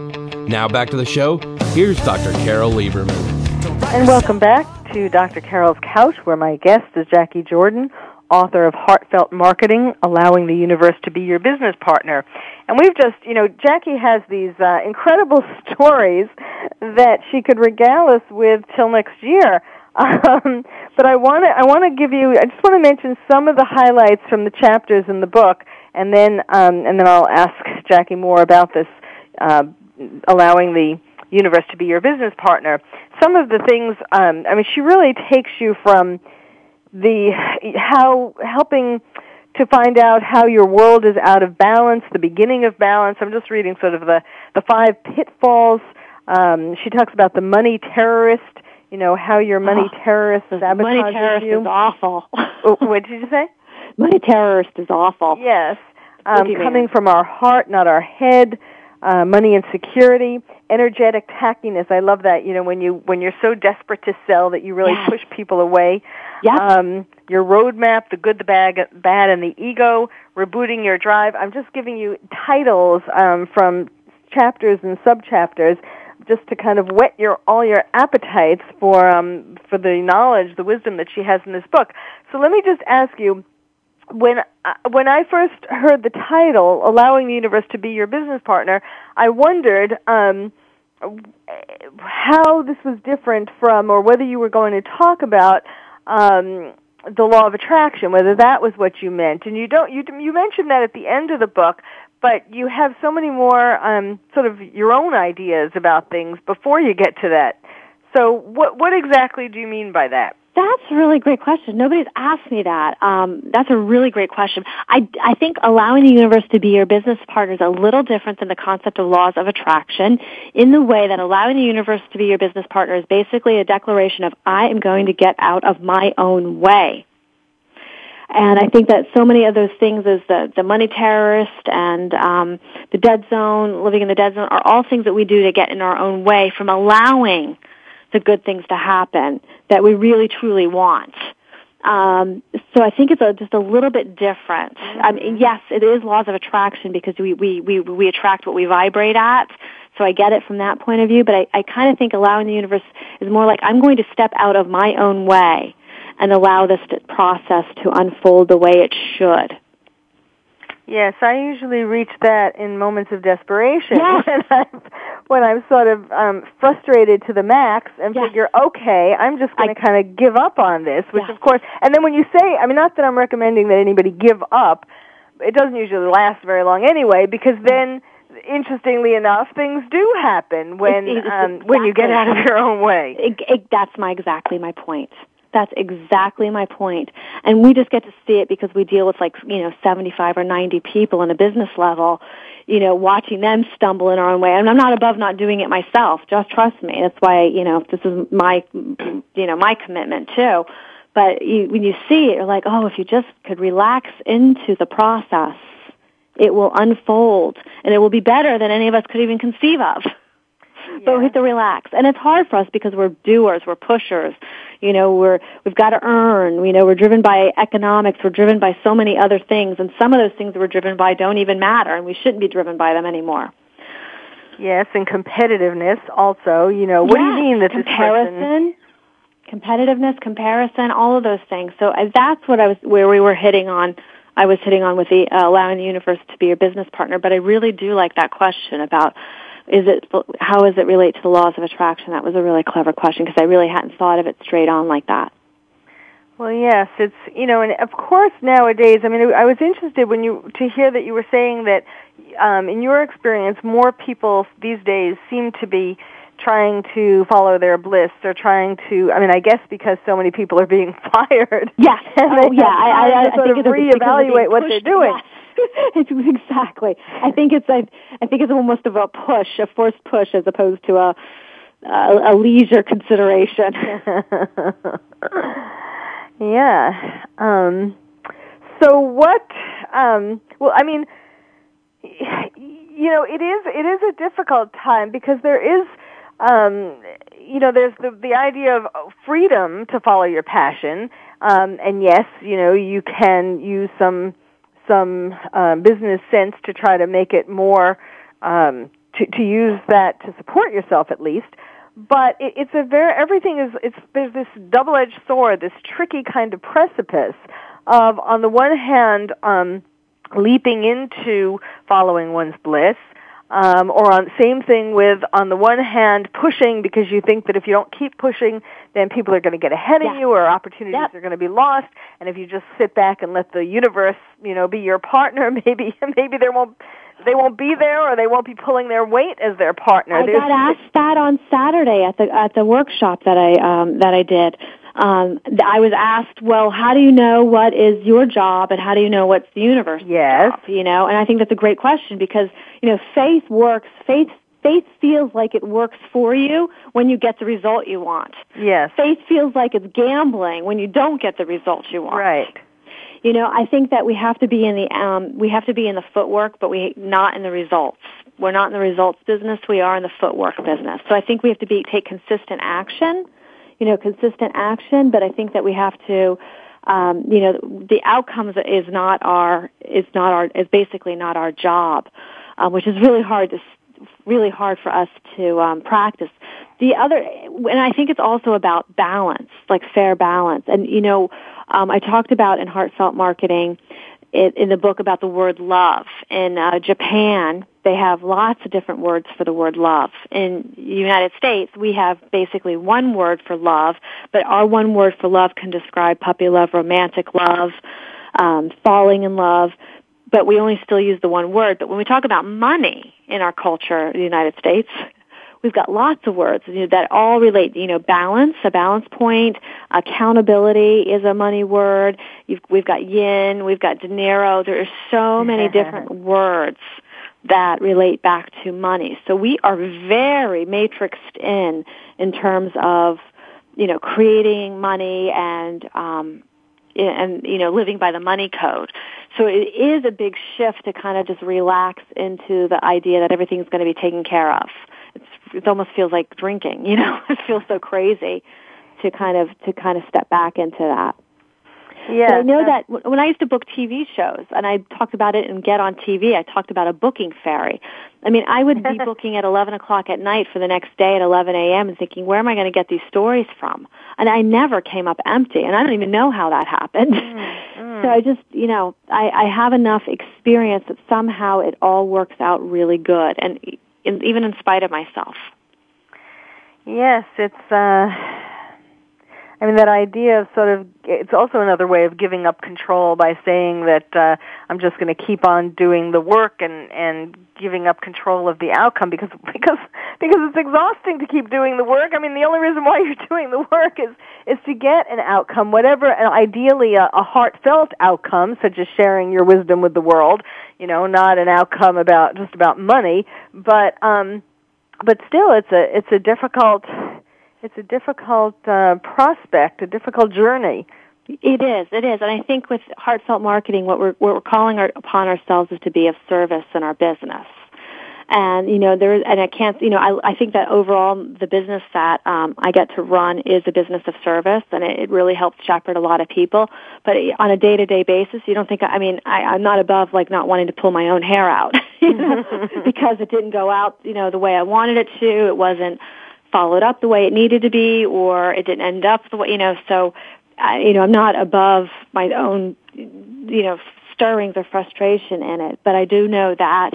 Speaker 7: Now back to the show. Here's Dr. Carol Lieberman.
Speaker 3: And welcome back to Dr. Carol's Couch, where my guest is Jacquie Jordan, author of Heartfelt Marketing, Allowing the Universe to Be Your Business Partner. And we've just, you know, Jacquie has these uh, incredible stories that she could regale us with till next year. Um, but I want to I want to give you I just want to mention some of the highlights from the chapters in the book, and then um, and then I'll ask Jacquie more about this uh, allowing the universe to be your business partner. Some of the things um, I mean she really takes you from the how helping to find out how your world is out of balance, the beginning of balance. I'm just reading sort of the the five pitfalls. Um, she talks about the money terrorist you know, how your money
Speaker 4: oh,
Speaker 3: terrorist sabotages
Speaker 4: money terrorist
Speaker 3: you.
Speaker 4: is awful.
Speaker 3: What did you say?
Speaker 4: Money terrorist is awful.
Speaker 3: Yes. Um, coming from our heart, not our head. Uh, money insecurity, energetic tackiness. I love that. You know, when you when you're so desperate to sell that you really
Speaker 4: yes.
Speaker 3: push people away.
Speaker 4: Yeah.
Speaker 3: Um, your roadmap, the good, the bad, bad, and the ego. Rebooting your drive. I'm just giving you titles um, from chapters and subchapters just to kind of whet your all your appetites for um, for the knowledge, the wisdom that she has in this book. So let me just ask you, when uh, when I first heard the title, "Allowing the Universe to Be Your Business Partner," I wondered um, how this was different from, or whether you were going to talk about. Um, the law of attraction, whether that was what you meant, and you don't you you mentioned that at the end of the book, but you have so many more um, sort of your own ideas about things before you get to that. So, what what exactly do you mean by that?
Speaker 4: That's a really great question. Nobody's asked me that. Um, that's a really great question. I, I think allowing the universe to be your business partner is a little different than the concept of laws of attraction in the way that allowing the universe to be your business partner is basically a declaration of I am going to get out of my own way. And I think that so many of those things as the, the money terrorist and um, the dead zone, living in the dead zone, are all things that we do to get in our own way from allowing the good things to happen that we really truly want. Um, so I think it's a, just a little bit different. I mean, yes, it is laws of attraction because we, we, we, we attract what we vibrate at. So I get it from that point of view, but I, I kind of think allowing the universe is more like I'm going to step out of my own way and allow this process to unfold the way it should.
Speaker 3: Yes, I usually reach that in moments of desperation
Speaker 4: yes.
Speaker 3: when I'm when I'm sort of um, frustrated to the max and
Speaker 4: yes.
Speaker 3: figure, okay, I'm just going to kind of give up on this. Which,
Speaker 4: yes.
Speaker 3: of course, and then when you say, I mean, not that I'm recommending that anybody give up, it doesn't usually last very long anyway, because then interestingly enough, things do happen when
Speaker 4: it, it,
Speaker 3: um,
Speaker 4: exactly.
Speaker 3: when you get out of your own way.
Speaker 4: It, that's my exactly my point. That's exactly my point. And we just get to see it because we deal with like, you know, 75 or 90 people on a business level, you know, watching them stumble in our own way. And I'm not above not doing it myself. Just trust me. That's why, you know, this is my, you know, my commitment too. But you, when you see it, you're like, oh, if you just could relax into the process, it will unfold and it will be better than any of us could even conceive of.
Speaker 3: Yeah.
Speaker 4: But we have to relax. And it's hard for us because we're doers, we're pushers. You know, we're, we've got to earn. You know, we're driven by economics. We're driven by so many other things. And some of those things that we're driven by don't even matter and we shouldn't be driven by them anymore.
Speaker 3: Yes, and competitiveness also. You know, what
Speaker 4: yes,
Speaker 3: do you mean that
Speaker 4: comparison, competitiveness, comparison, all of those things. So uh, that's what I was, where we were hitting on. I was hitting on with the uh, allowing the universe to be your business partner, but I really do like that question about is it how does it relate to the laws of attraction? That was a really clever question because I really hadn't thought of it straight on like that.
Speaker 3: Well, yes, it's you know, and of course nowadays. I mean, I was interested when you to hear that you were saying that um, in your experience, more people these days seem to be trying to follow their bliss. They're trying to. I mean, I guess because so many people are being fired.
Speaker 4: Yes.
Speaker 3: and
Speaker 4: oh, yeah. I, I, I
Speaker 3: sort
Speaker 4: think
Speaker 3: of reevaluate what they're doing.
Speaker 4: exactly. I think it's I, I think it's almost of a push, a forced push, as opposed to a a, a leisure consideration.
Speaker 3: yeah. Um, so what? Um, well, I mean, you know, it is it is a difficult time because there is um, you know, there's the the idea of freedom to follow your passion, um, and yes, you know, you can use some some um, business sense to try to make it more um, to to use that to support yourself at least. But it, it's a very everything is it's there's this double edged sword, this tricky kind of precipice of on the one hand um, leaping into following one's bliss um, or on same thing with on the one hand pushing because you think that if you don't keep pushing then people are going to get ahead
Speaker 4: yeah.
Speaker 3: of you or opportunities
Speaker 4: yep.
Speaker 3: are going to be lost and if you just sit back and let the universe you know be your partner maybe maybe there won't they won't be there or they won't be pulling their weight as their partner.
Speaker 4: I
Speaker 3: There's,
Speaker 4: got asked that on Saturday at the at the workshop that I um that I did um, I was asked, well, how do you know what is your job and how do you know what's the universe's
Speaker 3: yes.
Speaker 4: job? You know, and I think that's a great question because, you know, faith works, faith, faith feels like it works for you when you get the result you want.
Speaker 3: Yes.
Speaker 4: Faith feels like it's gambling when you don't get the results you want.
Speaker 3: Right.
Speaker 4: You know, I think that we have to be in the, um, we have to be in the footwork, but we not in the results. We're not in the results business. We are in the footwork business. So I think we have to be, take consistent action you know, consistent action, but I think that we have to, um, you know, the outcomes is not our, is not our, is basically not our job, um, which is really hard to, really hard for us to um, practice. The other, and I think it's also about balance, like fair balance. And you know, um, I talked about in heartfelt marketing it, in the book about the word love. In uh, Japan, they have lots of different words for the word love. In the United States, we have basically one word for love, but our one word for love can describe puppy love, romantic love, um, falling in love, but we only still use the one word. But when we talk about money in our culture, the United States, we've got lots of words you know, that all relate, you know, balance, a balance point, accountability is a money word. You've, we've got yin, we've got dinero. There are so many different words that relate back to money. So we are very matrixed in, in terms of, you know, creating money and, um, and you know living by the money code so it is a big shift to kind of just relax into the idea that everything's going to be taken care of it almost feels like drinking. You know, it feels so crazy to kind of to kind of step back into that.
Speaker 3: Yeah,
Speaker 4: I know that when I used to book TV shows, and I talked about it and Get on TV, I talked about a booking fairy. I mean, I would be booking at 11 o'clock at night for the next day at 11 a.m. and thinking, where am I going to get these stories from? And I never came up empty, and I don't even know how that happened. Mm, mm. So I just, you know, I, I have enough experience that somehow it all works out really good. And in, even in spite of myself.
Speaker 3: Yes, it's. Uh, I mean, that idea of sort of. It's also another way of giving up control by saying that uh, I'm just going to keep on doing the work and and giving up control of the outcome because because because it's exhausting to keep doing the work. I mean, the only reason why you're doing the work is is to get an outcome, whatever, and ideally a, a heartfelt outcome, such as sharing your wisdom with the world. You know, not an outcome about just about money, but um, but still, it's a it's a difficult it's a difficult uh, prospect, a difficult journey.
Speaker 4: It is, it is, and I think with heartfelt marketing, what we're what we're calling our, upon ourselves is to be of service in our business. And you know, there and I can't, you know, I I think that overall the business that um, I get to run is a business of service, and it, it really helps shepherd a lot of people. But on a day to day basis, you don't think I mean I, I'm not above like not wanting to pull my own hair out, you know, because it didn't go out, you know, the way I wanted it to. It wasn't followed up the way it needed to be, or it didn't end up the way, you know. So, I, you know, I'm not above my own, you know, stirrings or frustration in it, but I do know that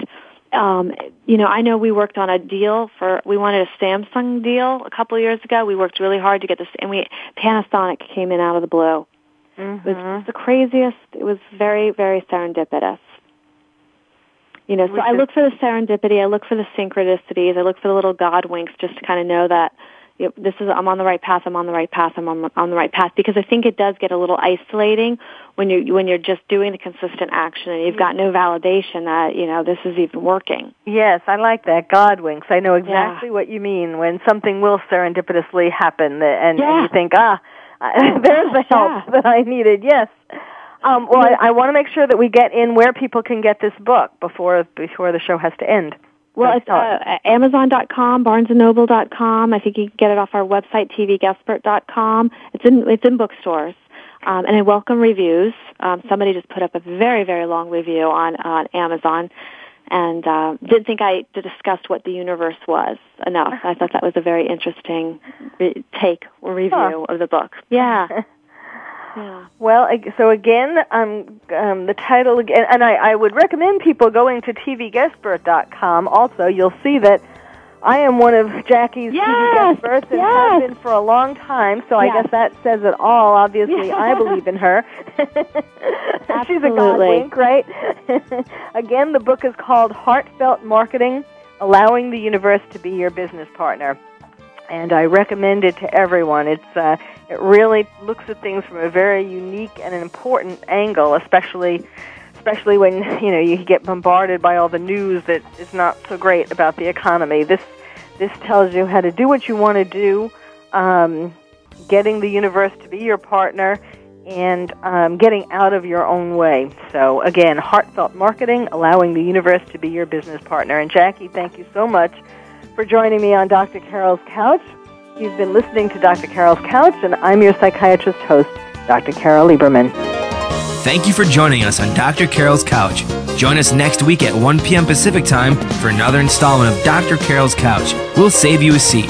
Speaker 4: um, you know, I know we worked on a deal for, we wanted a Samsung deal a couple of years ago. We worked really hard to get this, and we, Panasonic came in out of the blue.
Speaker 3: Mm-hmm.
Speaker 4: It was the craziest, it was very, very serendipitous. You know, so I look for the serendipity, I look for the synchronicities, I look for the little God winks just to kind of know that you know, this is I'm on the right path. I'm on the right path. I'm on, on the right path because I think it does get a little isolating when you when you're just doing the consistent action and you've got no validation that you know this is even working.
Speaker 3: Yes, I like that God winks. I know exactly
Speaker 4: yeah.
Speaker 3: what you mean when something will serendipitously happen and,
Speaker 4: yeah.
Speaker 3: and you think ah there's the help
Speaker 4: yeah.
Speaker 3: that I needed. Yes. Um, well, I, I want to make sure that we get in where people can get this book before before the show has to end.
Speaker 4: Well, it's uh, Amazon.com, BarnesandNoble.com. I think you can get it off our website, TVGuestpert.com. It's in it's in bookstores. Um, and I welcome reviews. Um, somebody just put up a very, very long review on, on Amazon and uh, didn't think I discussed what the universe was enough. I thought that was a very interesting re- take or review huh. of the book. Yeah.
Speaker 3: yeah. Well, so again, um, um, the title again, and I, I would recommend people going to tvguestpert.com. Also, you'll see that I am one of Jacquie's
Speaker 4: yes,
Speaker 3: TV experts and
Speaker 4: yes.
Speaker 3: have been for a long time, so yes. I guess that says it all. Obviously, I believe in her. She's a godwink, right? Again, the book is called Heartfelt Marketing, Allowing the Universe to Be Your Business Partner. And I recommend it to everyone. It's uh, it really looks at things from a very unique and an important angle, especially especially when you know you get bombarded by all the news that is not so great about the economy. This this tells you how to do what you want to do, um, getting the universe to be your partner, and um, getting out of your own way. So again, heartfelt marketing, allowing the universe to be your business partner. And Jacquie, thank you so much for joining me on Dr. Carol's Couch. You've been listening to Dr. Carol's Couch, and I'm your psychiatrist host, Dr. Carol Lieberman.
Speaker 2: Thank you for joining us on Dr. Carol's Couch. Join us next week at 1 p.m. Pacific Time for another installment of Dr. Carol's Couch. We'll save you a seat.